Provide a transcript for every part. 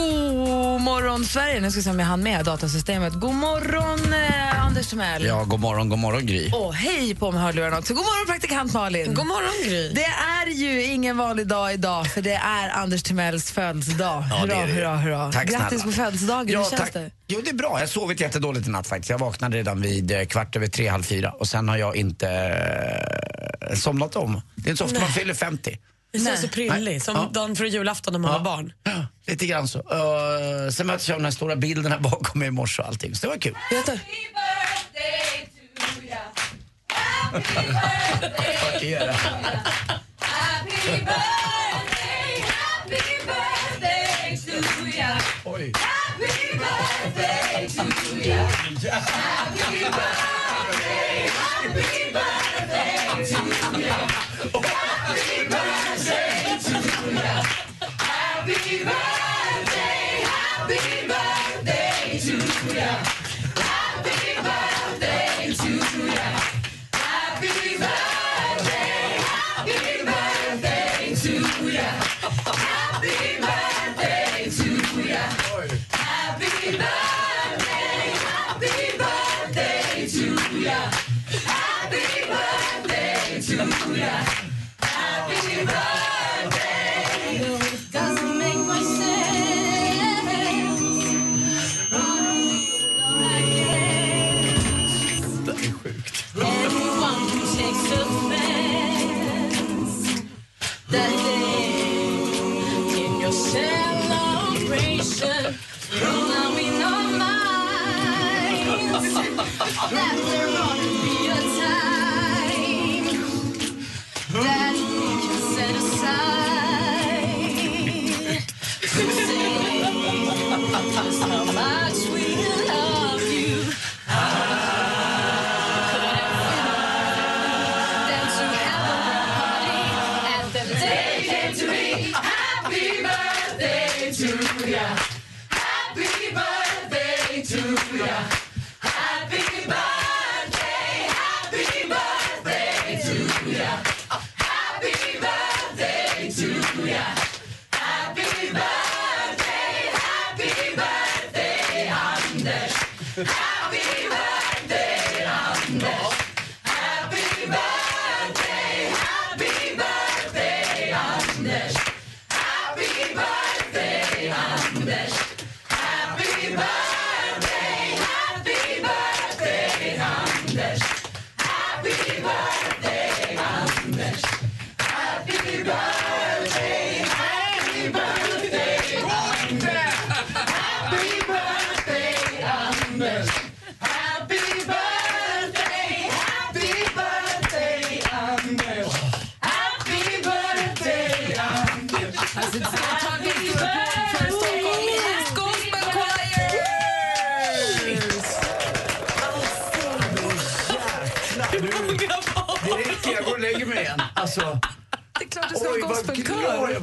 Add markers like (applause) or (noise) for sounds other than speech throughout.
God morgon, Sverige. Nu ska vi se om jag hann med datasystemet. God morgon, eh, Anders Timell. Ja, god morgon, god morgon Gry. Och hej på med hörlurarna också. God morgon, praktikant Malin. God morgon, Gry. Det är ju ingen vanlig dag idag, för det är Anders Timells födelsedag. Ja, hurra, det är det. hurra, hurra. Tack Grattis snälla. på födelsedagen. Ja, Hur känns tack. det? Jo, det är bra. Jag har sovit jättedåligt i natt faktiskt. Jag vaknade redan vid eh, kvart över tre, halv fyra och sen har jag inte eh, somnat om. Det är inte så ofta man fyller 50. Det känns så prillig, som Ja. dagen före julafton när man var barn. Ja, lite grann så. Uh, sen möttes jag av den här stora bilden här (laughs) bakom mig i morse och allting, så det var kul. Vet du? Vad ska jag göra? Oj. Det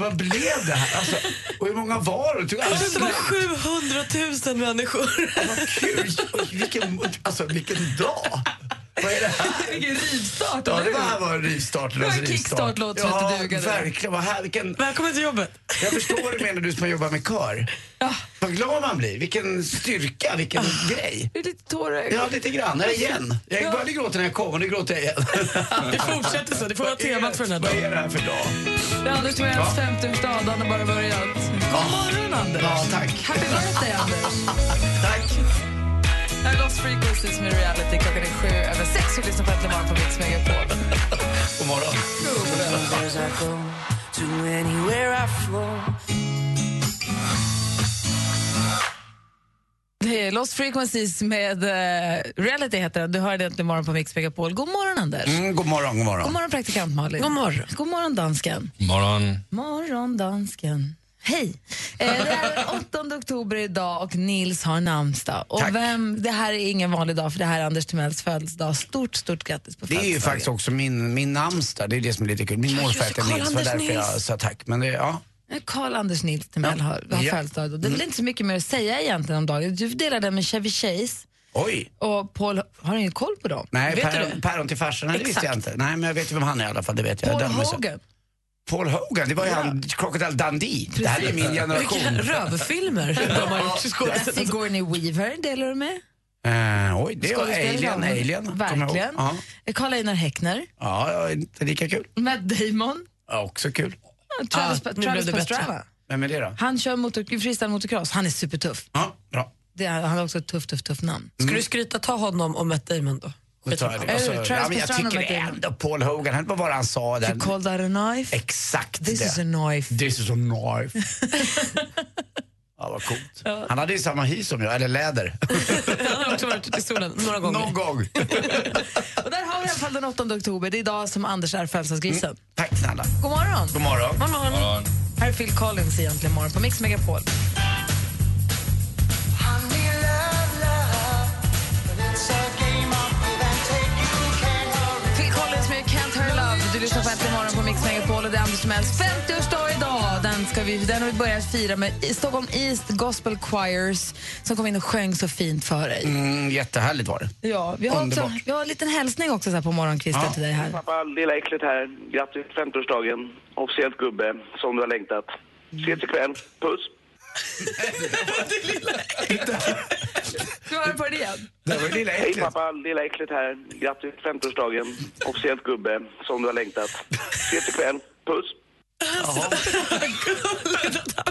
Vad blev det här? Alltså, och hur många var det? Tog alldeles Det var slut. 700 000 människor. Vad kul! Vilken, alltså, vilken dag! Vad är det här? (laughs) Vilken rivstart, Ja, det här var en rivstart. var en kickstart-låt som ja, inte dugade. verkligen. Vad här, vilken, Välkommen till jobbet. jag förstår vad du menar, du som har jobbat med kör. Ja. Vad glad man blir. Vilken styrka, vilken grej. Det är lite tårögd. Ja, lite grann. Eller igen. Jag Ja. började gråta när jag kom och nu gråter jag igen. Det fortsätter så. Det får vara temat för den här Vad dagen. är det här för dag? Det är Anders Timells 50-årsdag, dagen har bara börjat. God morgon, Anders. Ja, tack. Happy birthday, Anders. Tack. Här är Lost Frequencies med reality. Klockan är sju över sex. Vi lyssnar på Äntligen morgon på Mix Megapol. God morgon. Det är Lost Frequencies med uh, Reality heter den. Du hörde äntligen morgon på Mix Megapol. God morgon Anders. Mm, god morgon, god morgon. God morgon praktikant Malin. God morgon. God morgon dansken. Morgon. Morgon dansken. Hej! Eh, det är den 8 oktober idag och Nils har namnsdag. Och Tack. vem, det här är ingen vanlig dag för det här är Anders Timells födelsedag. Stort, stort grattis på Det är ju födelsedagen. faktiskt också min, min namnsdag, det är det som är lite kul. Min morfar det, heter Nils, det var därför jag Nils. sa tack. Men det, ja. Karl Anders Nils Ja. har, har Ja. födelsedag. Det är väl inte så mycket mer att säga egentligen om dagen. Du delar den med Chevy Chase Oj! och Paul, har du ingen koll på dem? Nej, Vet päron, till farsan, nej, det visste jag inte. Nej, men jag vet ju vem han är i alla fall, det vet jag. Paul så- Hogan. Paul Hogan, det var ju han, Crocodile Dundee. Det här är min Vilka generation. rövfilmer de har gjort. Sigourney Weaver delar du med. Eh, oj, det var Alien, ja. Alien. jag. Verkligen. Ja, Karl Einar Häckner. ja, ja, inte lika kul. Matt Damon. Ja, också kul. Travis, Ah, nu Travis blev det bättre. Pastrana. Vem är det då? Han kör motor, freestyle motocross. Han är supertuff. Ja, bra. Det är, han har också ett tufft, tufft, tufft namn. Ska du skryta, ta honom och Matt Damon då. Jag det. Är Och det så- Travis ja, jag tycker ändå Paul Hogan, han vad var det han sa där? You called that a knife? Exakt This det. is a knife. This is a knife. (laughs) ja, vad coolt. Han hade ju samma hy som jag, eller läder. (laughs) Han har också varit ute i solen några gånger. Någon gång. Den 8 oktober. Det är idag som Anders är födelsedagsgrisen. Tack snälla. God morgon! God morgon. Morgon. Här är Phil Collins egentligen morgon på Mix Megapol. Phil Collins med Can't Hurry Love. Du lyssnar morgon på Mix Megapol och det är Anders Timells 50-årsdag idag. Den, ska vi, den har vi börjat fira med Stockholm East Gospel Choirs som kom in och sjöng så fint för dig. Mm, jättehärligt var det. Ja, vi har, också, Underbart. vi har en liten hälsning också så här på morgonkvisten Ja. till dig här. Pappa, lilla äcklet här. Grattis till 50-årsdagen. Officiellt gubbe, som du har längtat. Ses ikväll. Puss! Ska vi höra på det igen? Det var ju lilla Hej äcklet. pappa, lilla äcklet här. Grattis till 50-årsdagen. Officiellt gubbe, som du har längtat. Ses ikväll. Puss!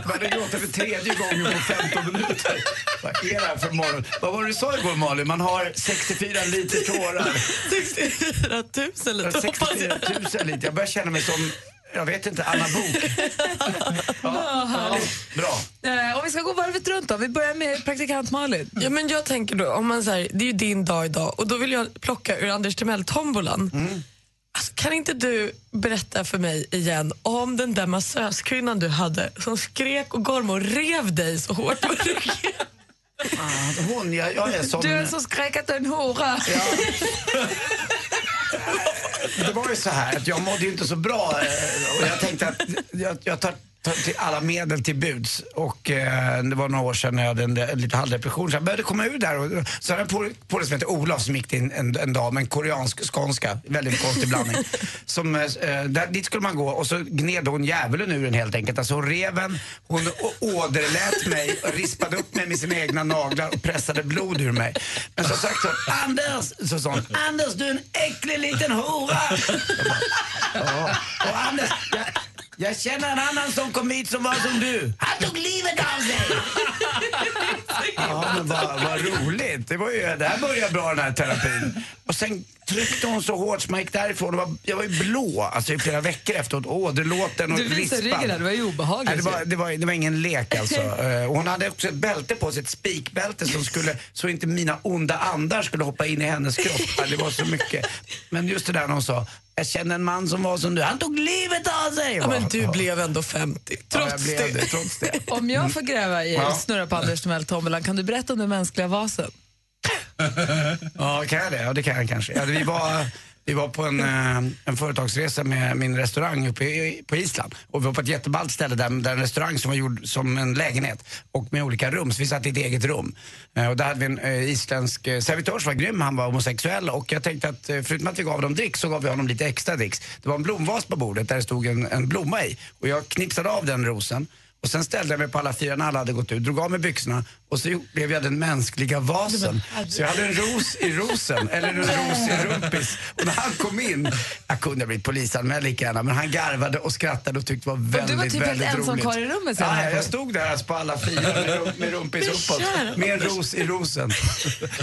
Började gråta för tredje gången på 15 minuter. Vad är det här för morgon? Vad var det du sa igår Malin? Man har 64 liter tårar. 64 000 lite hoppas 64 jag. 000 liter. Jag börjar känna mig som, jag vet inte, Anna Bok (laughs) ja, härligt. Bra. Eh, och vi ska gå varvet runt då. Vi börjar med praktikant Malin. Ja, men jag tänker då, om man säger, det är ju din dag idag och då vill jag plocka ur Anders Timell-tombolan. Alltså, kan inte du berätta för mig igen om den där massöskvinnan du hade som skrek och gormade och rev dig så hårt på ryggen? Ah, Hon, jag, jag är som... Du är så skrek att du är en hora. (laughs) Det var ju så här att jag mådde ju inte så bra eh, och jag tänkte att jag, jag tar till alla medel till buds. Och eh, det var några år sedan när jag hade en, en lite halvdepression så jag började komma ur där. Och, så hade jag en polare som heter Olof som gick till en, en, en dag med en koreansk skånska, väldigt konstig blandning. (laughs) Som, eh, där, dit skulle man gå och så gned hon djävulen ur den helt enkelt. Alltså hon rev en, hon åderlät mig och rispade upp mig med sina egna naglar och pressade blod ur mig. Men så sagt så, Anders, så sa hon, Anders du är en äcklig liten hora. Ja. (laughs) (laughs) Och Anders, jag, jag känner en annan som kom hit som var som du. Han tog livet av sig. (laughs) Ja, men vad, vad roligt. Det, var ju, det här började bra den här terapin. Och sen tryckte hon så hårt så man gick därifrån. Var, jag var ju blå alltså, i flera veckor efteråt. Åderlåten och Du visar rispad. ryggen där, det var ju obehagligt. Nej, det, var, det, var, det var ingen lek alltså. Eh, och hon hade också ett bälte på sig, ett spikbälte som skulle, så inte mina onda andar skulle hoppa in i hennes kropp. (laughs) Det var så mycket. Men just det där när hon sa, jag känner en man som var som du, han tog livet av sig. Ja, men du blev ändå 50, Ja, jag trots blev det. det. Trots det. (laughs) Om jag får gräva i Ja. snurra på Anders Timell-tombolan, kan du berätta om den mänskliga vasen? (laughs) Ja, kan jag det? Ja, det kan jag kanske. Ja, vi, var, vi var på en, eh, en företagsresa med min restaurang uppe i, på Island. Och vi var på ett jätteballt ställe där, där en restaurang som var gjord som en lägenhet och med olika rum. Så vi satt i ett eget rum. Eh, Och där hade vi en eh, isländsk servitör som var grym. Han var homosexuell och jag tänkte att förutom att vi gav dem dricks så gav vi honom lite extra dricks. Det var en blomvas på bordet där det stod en, en blomma i. Och jag knipsade av den rosen. Och sen ställde jag mig på alla fyra när alla hade gått ut, drog av mig byxorna och så blev jag den mänskliga vasen. Så jag hade en ros i rosen, eller en ros i rumpis. Och när han kom in, jag kunde ha blivit polisanmäld lika gärna, men han garvade och skrattade och tyckte det var väldigt, du var typ helt väldigt ensam roligt. kvar i rummet sen Ja, jag stod där alltså på alla fyra med, med rumpis uppåt, med en ros i rosen.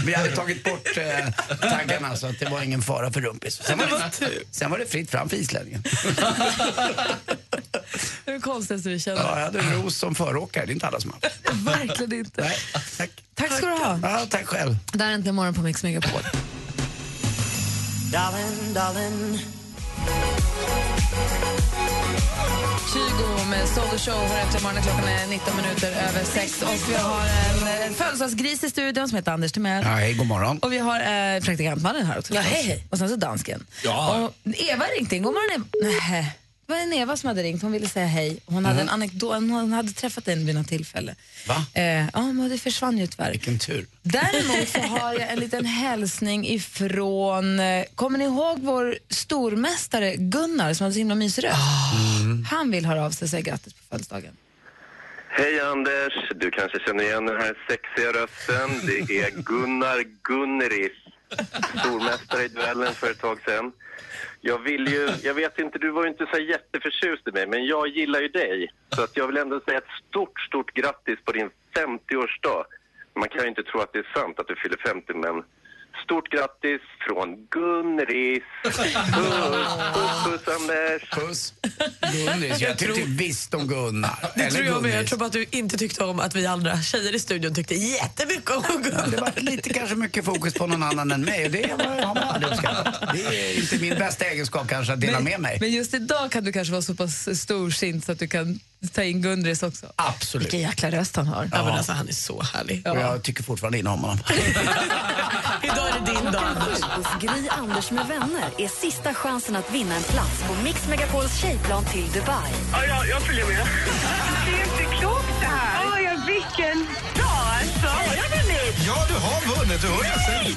Vi hade tagit bort eh, taggarna så att det var ingen fara för rumpis. Sen var det, sen var det fritt fram för islänningen. (laughs) (laughs) Det är det konstigaste vi känner. Ja, jag hade en ros som föråkare, det är inte alla som har. (laughs) Verkligen inte. Nej, tack. Tack ska du ha. Ja, tack själv. Där är äntligen morgon på Mix Megapol. Darling, darling. 20 med Soul Show hör efter morgonen. Klockan är 19 minuter över 6. Och vi har en, en födelsedagsgris i studion som heter Anders Timell. Ja, hej, god morgon. Och vi har eh, praktikantmannen här också. Ja, hej, hej. Och sen så dansken. Ja. Och Eva ringde in. God morgon Eva. Nej. Det var en Eva som hade ringt. Hon ville säga hej. Hon hade en anekdot. Hon hade träffat en vid något tillfälle. Va? Eh, ja, men det försvann ju tyvärr. Vilken tur. Däremot så (laughs) har jag en liten hälsning ifrån, eh, kommer ni ihåg vår stormästare Gunnar som hade så himla mysig röst? Han vill höra av sig och säga grattis på födelsedagen. Hej Anders! Du kanske känner igen den här sexiga rösten. Det är (laughs) Gunnar Gunneris, stormästare i duellen för ett tag sedan. Jag vill ju, jag vet inte, du var ju inte så jätteförtjust i mig, men jag gillar ju dig. Så att jag vill ändå säga ett stort, stort grattis på din 50-årsdag. Man kan ju inte tro att det är sant att du fyller 50, men stort grattis från Gunneris. (laughs) Puss, puss, puss Anders! Puss. Gunnis. Jag tyckte visst om Gunnar. Det tror jag med. Jag tror bara att du inte tyckte om att vi andra tjejer i studion tyckte jättemycket om Gunnar. det var lite kanske mycket fokus på någon annan än mig och det har man aldrig uppskattat. Det är inte min bästa egenskap kanske att dela med mig. Men just idag kan du kanske vara så pass storsint så att du kan ta in Gundris också. Absolut. Vilken jäkla röst han har. Ja, men alltså, han är så härlig. Och jag tycker fortfarande in om honom. (laughs) Idag är det din dag, Anders. Hos Gry Anders med vänner är sista chansen att vinna en plats på Mix Megapols tjejplan till Dubai. Ja, jag, jag följer med. Det är inte klokt det här. Oh, ja, vilken dag alltså. Har jag vunnit? Ja, du har vunnit. Du hör jag säga.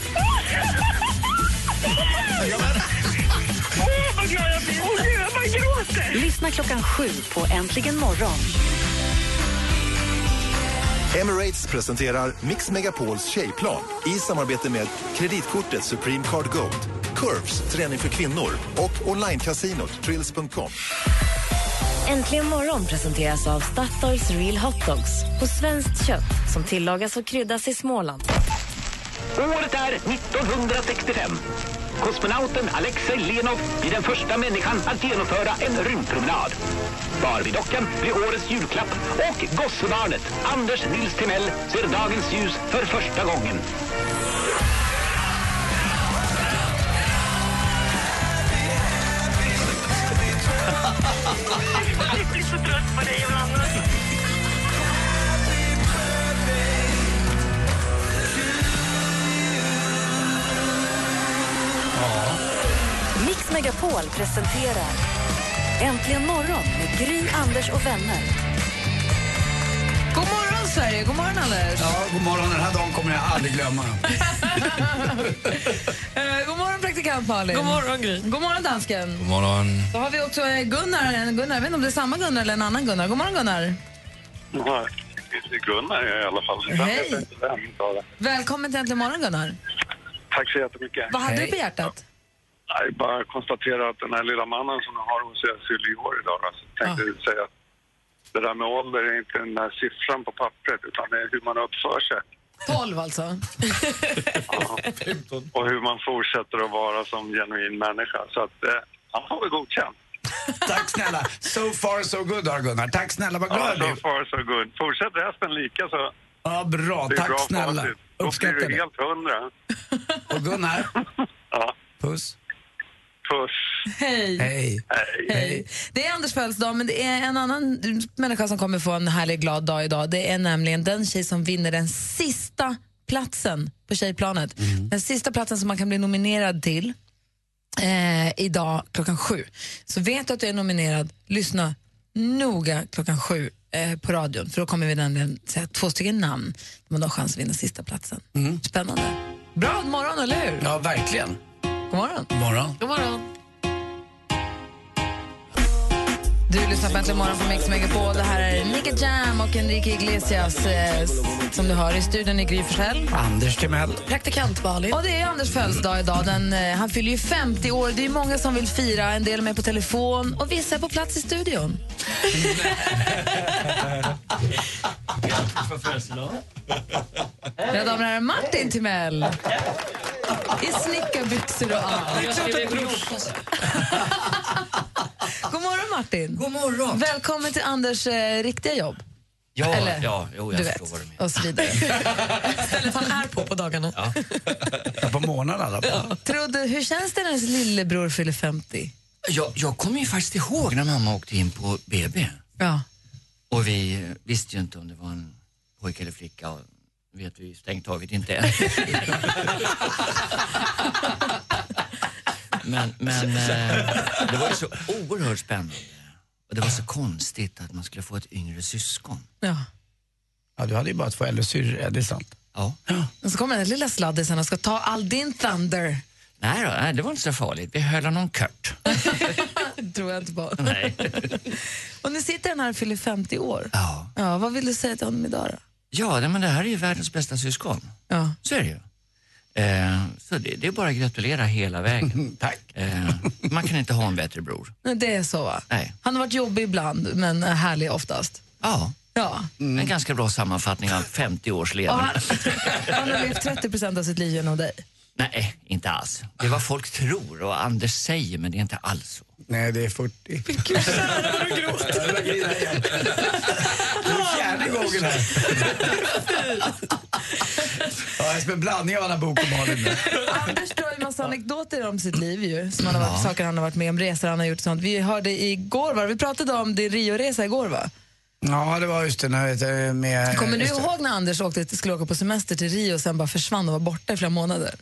Åh, vad glad jag blir. Bara gråter. Lyssna klockan sju på Äntligen morgon. Emirates presenterar Mix Megapols tjejplan i samarbete med kreditkortet Supreme Card Gold, Curves, träning för kvinnor och onlinecasinot Trills.com. Äntligen morgon presenteras av Statoils Real Hot Dogs på svenskt kött som tillagas och kryddas i Småland. Året är 1965. Kosmonauten Alexej Lenov blir den första människan att genomföra en rymdpromenad. Barbie-dockan blir årets julklapp och gossebarnet Anders Nils Timell ser dagens ljus för första gången. Jag blir så trött på dig ibland. Mix Megapol presenterar Äntligen morgon med Gry, Anders och vänner. God morgon Sverige, god morgon Anders. Ja, god morgon. Den här dagen kommer jag aldrig glömma. (laughs) Eh, god morgon praktikant Malin. God morgon, Gry. God morgon dansken. God morgon. Så har vi också eh, Gunnar, en Gunnar, jag vet inte om det är samma Gunnar eller en annan Gunnar. God morgon Gunnar. Gunnar i alla fall. Hej. Välkommen till Äntligen morgon Gunnar. Tack så jättemycket. Vad hade Hej. du på hjärtat? Jag bara konstatera att den här lilla mannen som jag har hos er fyller i år idag. Alltså, tänkte säga att det där med ålder är inte den där siffran på pappret utan det är hur man uppför sig 12 alltså. och hur man fortsätter att vara som genuin människa. Så att eh, han får väl godkänt. Tack snälla. So far so good har Gunnar. Tack snälla, vad Ja, glad so jag blir. far so good. Fortsätt resten lika så Ja, bra. det är Tack bra snälla. facit. Då blir Uppskattar du det. helt hundra. Och Gunnar, (laughs) Ja, puss. Puss. Hej. Hej. Hej. Hej. Det är Anders födelsedag, men det är en annan människa som kommer få en härlig glad dag idag. Det är nämligen den tjej som vinner den sista platsen på tjejplanet. Den sista platsen som man kan bli nominerad till eh, idag klockan sju. Så vet du att du är nominerad, lyssna noga klockan sju eh, på radion. För då kommer vi nämligen säga två stycken namn. Man har chans att vinna sista platsen. Spännande. Bra morgon, eller hur? Ja, verkligen. God morgon. God morgon. God morgon. Du lyssnar på Äntligen morgon på Mix Megapol. Det här är Nicky Jam och Enrique Iglesias eh, som du hör i studion i Gry Forssell. Anders Timell. Praktikant Malin. Och det är Anders födelsedag idag. Den, eh, han fyller ju 50 år. Det är många som vill fira. En del med på telefon och vissa är på plats i studion. Mina damer och herrar, Martin Timell. I snickarbyxor och allt. (laughs) God morgon Martin. God morgon. Välkommen till Anders eh, riktiga jobb. Ja, Eller, ja jo, jag du förstår vet, vad du menar. och så vidare. (laughs) Stället han är på på dagarna. Ja, på månaden alla fall. Trodde, hur känns det när ens lillebror fyller 50? Jag, jag kommer ju faktiskt ihåg när mamma åkte in på BB. Ja. Och vi eh, visste ju inte om det var en pojke eller flicka. Och vet vi strängt taget inte än. (laughs) (laughs) men men (laughs) eh, det var ju så oerhört spännande. Och det var så konstigt att man skulle få ett yngre syskon. Ja. Ja, du hade ju bara två äldre syrror, det är sant. Ja. Och så kommer den lilla sladdisen och ska ta all din thunder. Nej, då, nej, det var inte så farligt. Vi höll honom. Det (laughs) tror jag inte på. Nej. (laughs) Och nu sitter han här och fyller 50 år. Ja. Ja, vad vill du säga till honom idag då? Ja, nej, men det här är ju världens bästa syskon. Ja. Så är det ju. Eh, så det, det är bara att gratulera hela vägen. (laughs) Tack. Eh, man kan inte ha en bättre bror. Nej, Det är så va? Nej. Han har varit jobbig ibland, men härlig oftast. Ja, Ja. en ganska bra sammanfattning av 50 års levnad. han, han har levt 30 procent av sitt liv genom dig. Nej, inte alls. Det är vad folk tror och Anders säger, men det är inte alls så. Nej, det är 40. Vilken kära vad du gråter. Det är fjärde gången här. (laughs) Ja, jag är en blandning av Anna Bok och Malin. nu. (laughs) Anders drar ju massa anekdoter om sitt liv ju, som han har varit, saker han har varit med om, resor han har gjort och sånt. Vi hörde igår, va? vi pratade om din Rio-resa igår va? Ja, det var just det. När, vet jag, med, Kommer du just det. ihåg när Anders åkte, skulle åka på semester till Rio och sen bara försvann och var borta i flera månader?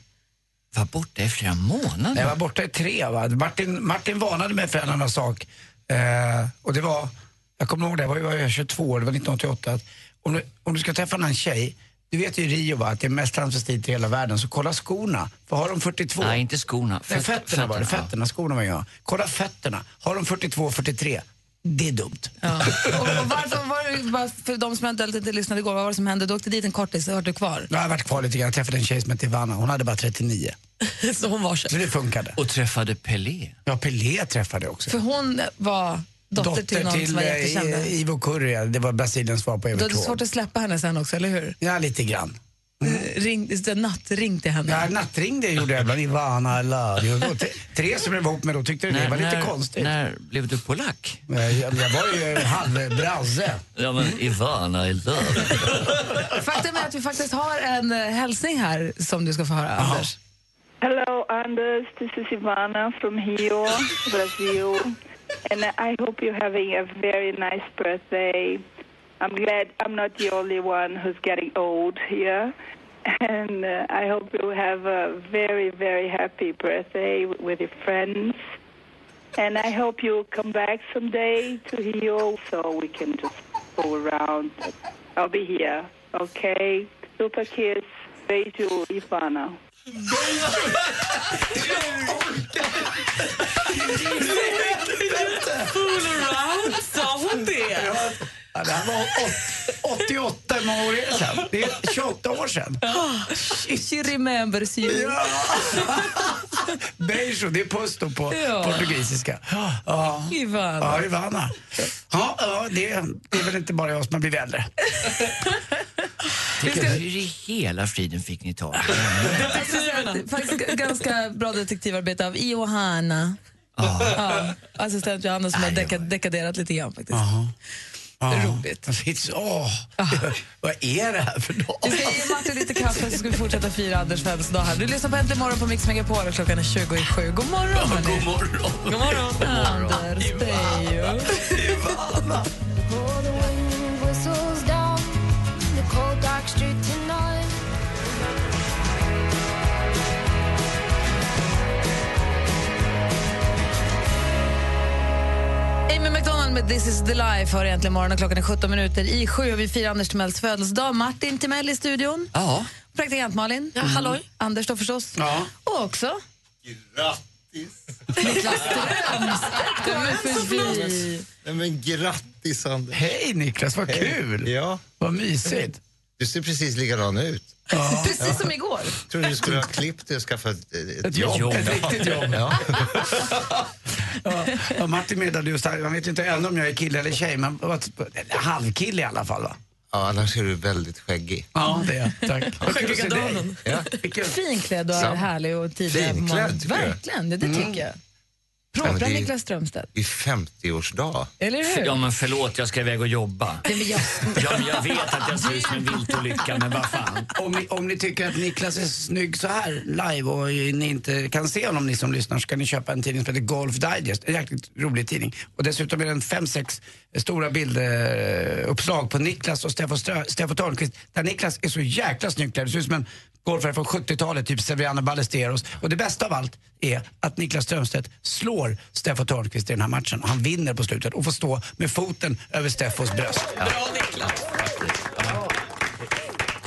Var borta i flera månader? Jag var borta i tre. Va? Martin, Martin varnade mig för en annan sak. Eh, och det var, jag kommer ihåg det, jag var, jag var 22 år, det var 1988. Att om, du, om du ska träffa en tjej, du vet ju i Rio va, att det är mest transvestit i hela världen, så kolla skorna. För har de 42? Nej, inte skorna. Nej, Föt- fötterna var det, fötterna, ja. fötterna, skorna var jag. Kolla fötterna. Har de 42, 43? Det är dumt. Och, och varför var det, bara för de som eventuellt inte lyssnade igår, vad var det som hände? Du åkte dit en kortis, så var du kvar? Jag har varit kvar lite grann. Jag träffade en tjej som hette Ivana. Hon hade bara 39. (laughs) Så hon var Så det funkade. Och träffade Pelé. Ja, Pelé träffade jag också. För hon var dotter, till någon som var eh, jättekänd. Ivo Curry, det var Brasiliens svar på Du hade Evert svårt att släppa henne sen också, eller hur? Ja, lite grann. Ring, just det, nattring till henne. Ja, nattringde gjorde jag ibland. Ivana, te- Therese som jag var ihop med då tyckte det var lite när, konstigt. När blev du polack? Jag, jag var ju halvbrasse. Ja, men Ivana, I love. (laughs) Faktum är att vi faktiskt har en eh, hälsning här som du ska få höra, Anders. Hello, Anders. This is Ivana from Rio, Brazil. And I hope you're having a very nice birthday. I'm glad I'm not the only one who's getting old here. And uh, I hope you have a very, very happy birthday with your friends. And I hope you'll come back someday to Rio so we can just go around. I'll be here, okay? Super kiss. Beijo, Ivana. Fool around, sa hon det? Ja, det här var åt- 88, hur många år är det sedan? Det är 28 år sedan. She remembers you. Ja. Beijo, det är puss då på Ja. portugisiska. Ja. Ivana. Ja, Ivana. Ja, ja det, det är väl inte bara jag som har blivit äldre. Tycker, hur i hela friden fick ni tag henne? (laughs) Faktiskt ganska bra detektivarbete av Johanna. Ja, assistent Johanna som har deka- dekaderat lite grann faktiskt. Roligt. Fitz, åh, vad är det här för dag? Vi ska ge Martin lite kaffe så ska vi fortsätta fira Anders födelsedag här. Du lyssnar på Äntligen morgon på Mix Megapol och klockan är 20 i sju. God morgon hörni. God morgon. God morgon. Anders Beijo. Amy McDonald med This is the life har egentligen morgon och klockan är 17 minuter i sju och vi firar Anders Timells födelsedag. Martin Timell i studion. Ja. Praktikant Malin. Ja, halloj. Anders då förstås. Ja. Och också Grattis! Niklas Strömstedt kommer förbi. Nej, men grattis Anders! Hej Niklas, vad Hej. kul! Ja, Vad mysigt. Du ser precis likadan ut. (laughs) Precis som igår. Tror du skulle ha klippt dig och skaffat ett, Ett jobb, jobb. ett riktigt jobb. Ja. Ja, ja, Martin meddelade just här, man vet ju inte ännu om jag är kille eller tjej, men halvkille i alla fall va? ja, annars är du väldigt skäggig. Ja, det är jag. Tack. Dig. damen. Ja. Finklädd och Sam- härlig och tidig. Finklädd, tycker? Verkligen, det, det tycker jag. Propra men det är- Niklas Strömstedt. I 50-årsdag. Eller hur? Ja men förlåt, jag ska iväg och jobba. Nej, men jag... Ja, men jag vet att jag ser ut som en viltolycka, men vad fan. Om ni, om ni tycker att Niklas är snygg så här live och ni inte kan se honom ni som lyssnar så kan ni köpa en tidning som heter Golf Digest. En jäkligt rolig tidning. Och dessutom är det en fem, sex stora bilduppslag på Niklas och Steffo Strö- Steffo Törnqvist. Där Niklas är så jäkla snyggt klädd. Det ser ut som en golfare från 70-talet, typ Severiano Ballesteros. Och det bästa av allt är att Niklas Strömstedt slår Steffo Törnqvist i den här matchen. Han vinner på slutet och får stå med foten över Steffos bröst. Bra Niklas.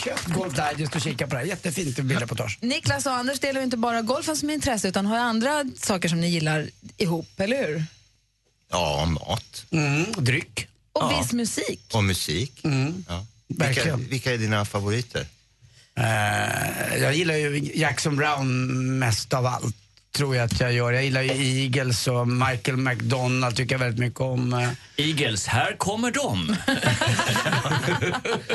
Köp Golf Digest och kika på det här. Jättefint bildreportage. Niklas och Anders delar ju inte bara golfen som intresse utan har andra saker som ni gillar ihop, eller hur? Ja, mat. Mm, dryck. Och viss musik. Och musik. Ja. Vilka, vilka är dina favoriter? Eh, jag gillar ju Jackson Brown mest av allt. Tror jag att jag gör. Jag gillar ju Eagles och Michael McDonald tycker jag väldigt mycket om. Eagles, här kommer de. (laughs)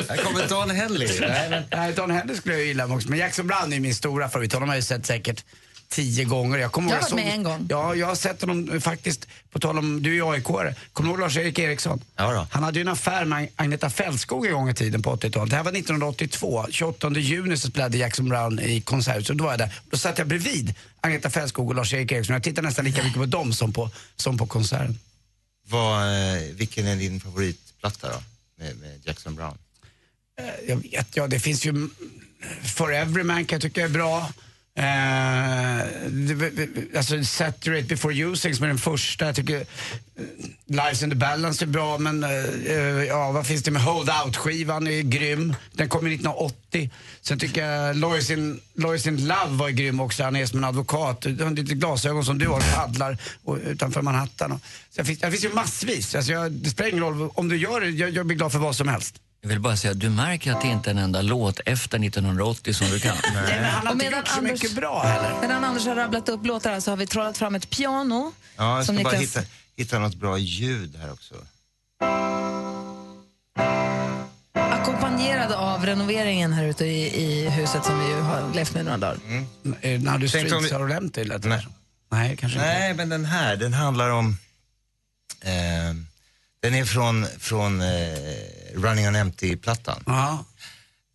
Här kommer Don Henley. Nej, men- nej, Don Henley skulle jag gilla också. Men Jackson Brown är min stora favorit. Honom har jag ju sett säkert tio gånger. Jag, kommer Jag har varit såg- med en gång. Ja, jag har sett honom eh, faktiskt, på tal om, du är aik Kommer du ihåg Lars-Erik Eriksson? Ja då. Han hade ju en affär med Agneta Fältskog en gång i tiden på 80-talet. Det här var 1982. 28 juni så spelade Jackson Brown i Konserthuset. Då var jag där. Då satt jag bredvid Agneta Fältskog och Lars-Erik Eriksson. Jag tittade nästan lika mycket på dem som på, som på konserten. Vad, eh, vilken är din favoritplatta då? Med, med Jackson Brown? Jag vet, ja det finns ju For Everyman kan jag tycka är bra. Eh, alltså Saturate Before Using som är den första. Jag tycker eh, Lives in the Balance är bra men eh, eh ja, vad finns det med Hold Out-skivan är grym. Den kom 1980. Sen tycker jag Lois in, Lois in Love var grym också. Han är som en advokat. Du har lite glasögon som du har, och paddlar och, utanför Manhattan. Och, så det, finns, det finns ju massvis. Alltså jag, det spelar ingen roll om du gör det. Jag, jag blir glad för vad som helst. Jag vill bara säga att du märker att det inte är en enda låt efter 1980 som du kan. (laughs) Nej, men han har inte gjort så Anders- mycket bra heller. Medan Anders har rabblat upp låtar här så har vi trollat fram ett piano. Ja, jag Som ska bara Niklas- hitta, hitta något bra ljud här också. Ackompanjerade av renoveringen här ute i, i huset som vi ju har levt med några dagar. Eh, När du Streets vi- har Empty lät det Nej. Nej, kanske inte. Nej, men den här, den handlar om... Eh, den är från, från eh, Running on Empty-plattan. Ja.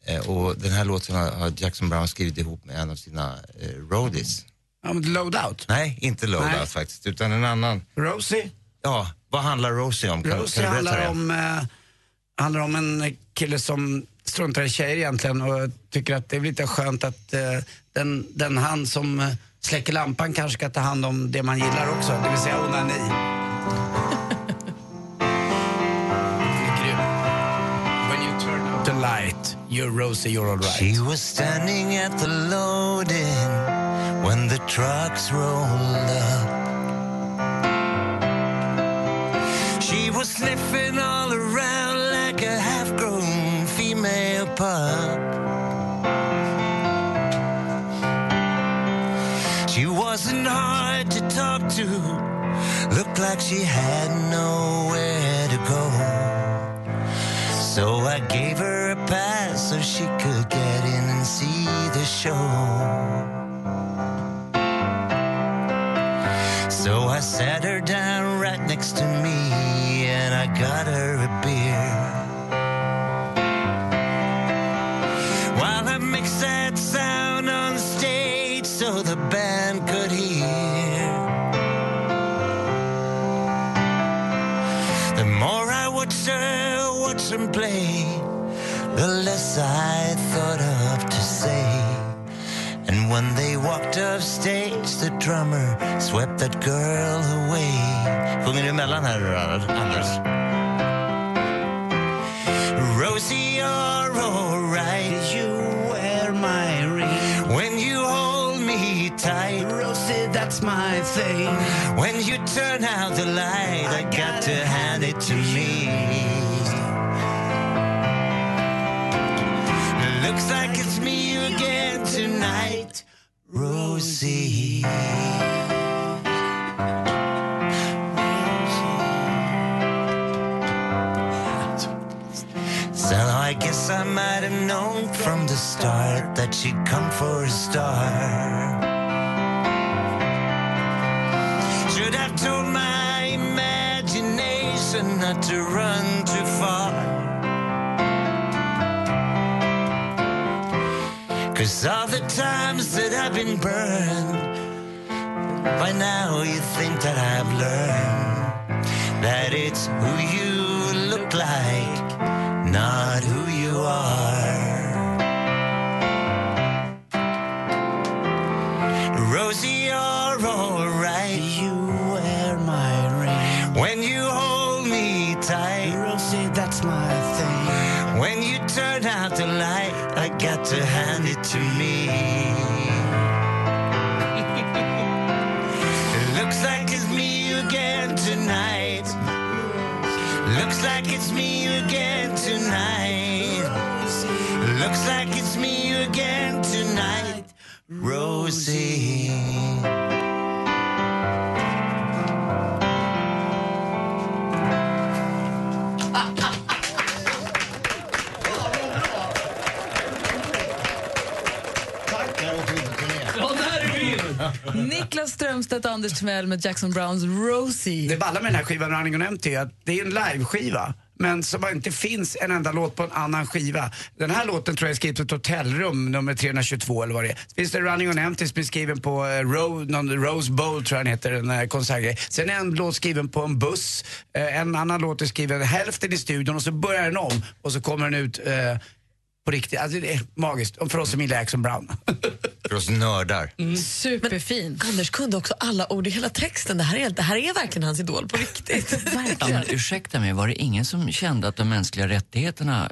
Eh, och den här låten har, Jackson Brown skrivit ihop med en av sina eh, roadies. Ja, men Load Out. Nej, inte Loadout Nej. faktiskt, utan en annan. Rosie. Ja, vad handlar Rosie om? Kan, Rosie kan handlar om, eh, handlar om en kille som struntar i tjejer egentligen och tycker att det är lite skönt att eh, den, den han som eh, släcker lampan kanske ska ta hand om det man gillar också, det vill säga onani. You're Rosie, you're alright. She was standing at the loading when the trucks rolled up. She was sniffing all around like a half grown female pup. She wasn't hard to talk to, looked like she had nowhere to go. So I gave her she could get in and see the show. So I sat her down right next to me and I got her a beer. While I mixed that sound on stage so the band could hear. The more I watched her watch them play, the less I thought of to say. And when they walked off stage, the drummer swept that girl away. Sjunger du emellan här, Anders? Rosie, you're alright. You wear my ring. When you hold me tight. Rosie, that's my thing. When you turn out the light, I got to hand it to me. Looks like it's me again tonight, Rosie. So I guess I might have known from the start that she'd come for a star. Should have told my imagination not to run Cause all the times that I've been burned, by now you think that I've learned that it's who you look like, not who you are. Rosie, you're alright. You wear my ring. When you hold me tight. Rosie, that's my thing. When you turn out the light, I got to hand Looks like it's me again tonight. Looks like it's me again tonight. Rosie. (laughs) Niklas Strömstedt och Anders Timell med Jackson Browns Rosie. Det balla med den här skivan Running on Empty är att det är en liveskiva. Men som inte finns en enda låt på en annan skiva. Den här låten tror jag är skriven på ett hotellrum, nummer 322 eller vad det är. Finns det Running on Empty som är skriven på eh, Ro, någon Rose Bowl tror jag den heter, en eh, konsertgrej. Sen är en låt skriven på en buss, eh, en annan låt är skriven hälften i studion och så börjar den om och så kommer den ut eh, på riktigt. Alltså det är magiskt. Och för oss som gillar Jackson Brown. (laughs) För oss nördar. Superfin. Anders kunde också alla ord i hela texten. Det här är, det här är verkligen hans idol på riktigt. (laughs) Ja, men, ursäkta mig, var det ingen som kände att de mänskliga rättigheterna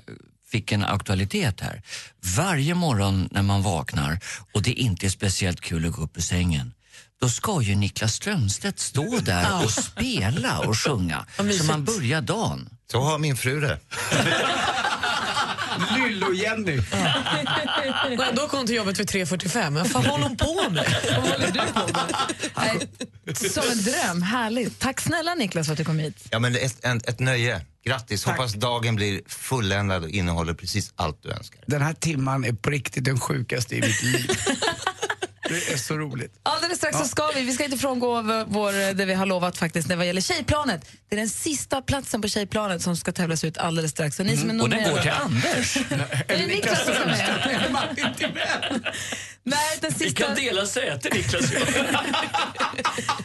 fick en aktualitet här? Varje morgon när man vaknar och det inte är speciellt kul att gå upp ur sängen då ska ju Niklas Strömstedt stå där Ja. och spela och sjunga så man börjar dagen. Så har min fru det. (laughs) Lyllo-Jenny. Och ändå kom hon till jobbet vid 3.45. Vad fan håller hon på med? Vad håller du på med? Nej, Som en dröm, härligt. Tack snälla Niklas för att du kom hit. Ja, men ett, ett, ett nöje. Grattis. Hoppas dagen blir fulländad och innehåller precis allt du önskar. Den här timman är på riktigt den sjukaste i mitt liv. Det är så roligt. Alldeles strax så ska vi, vi ska inte frångå vår, det vi har lovat faktiskt när vad gäller Tjejplanet. Det är den sista platsen på Tjejplanet som ska tävlas ut alldeles strax. Så ni som är Mm. Och den går till Anders. (laughs) Är det Niklas som ska med? (laughs) Nej, den Vi sista, kan dela säte, Niklas och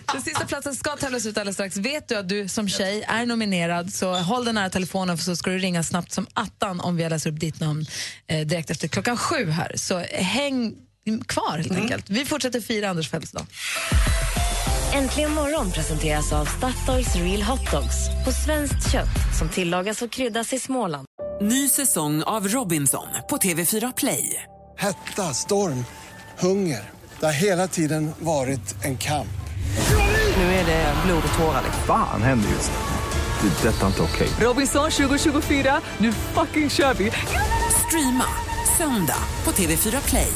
(laughs) den sista platsen ska tävlas ut alldeles strax. Vet du att du som tjej är nominerad så håll den nära telefonen för så ska du ringa snabbt som attan om vi läser upp ditt namn eh, direkt efter klockan sju här. Så häng kvar helt enkelt. Vi fortsätter fira Anders födelsedag. Äntligen morgon presenteras av Statoils Real Hot Dogs på svenskt kött som tillagas och kryddas i Småland. Ny säsong av Robinson på TV4 Play. Hetta, storm, hunger. Det har hela tiden varit en kamp. Nu är det blod och tårar. liksom. Fan händer just det. Det är detta inte okej. Robinson 2024, nu fucking kör vi! Streama söndag på TV4 Play.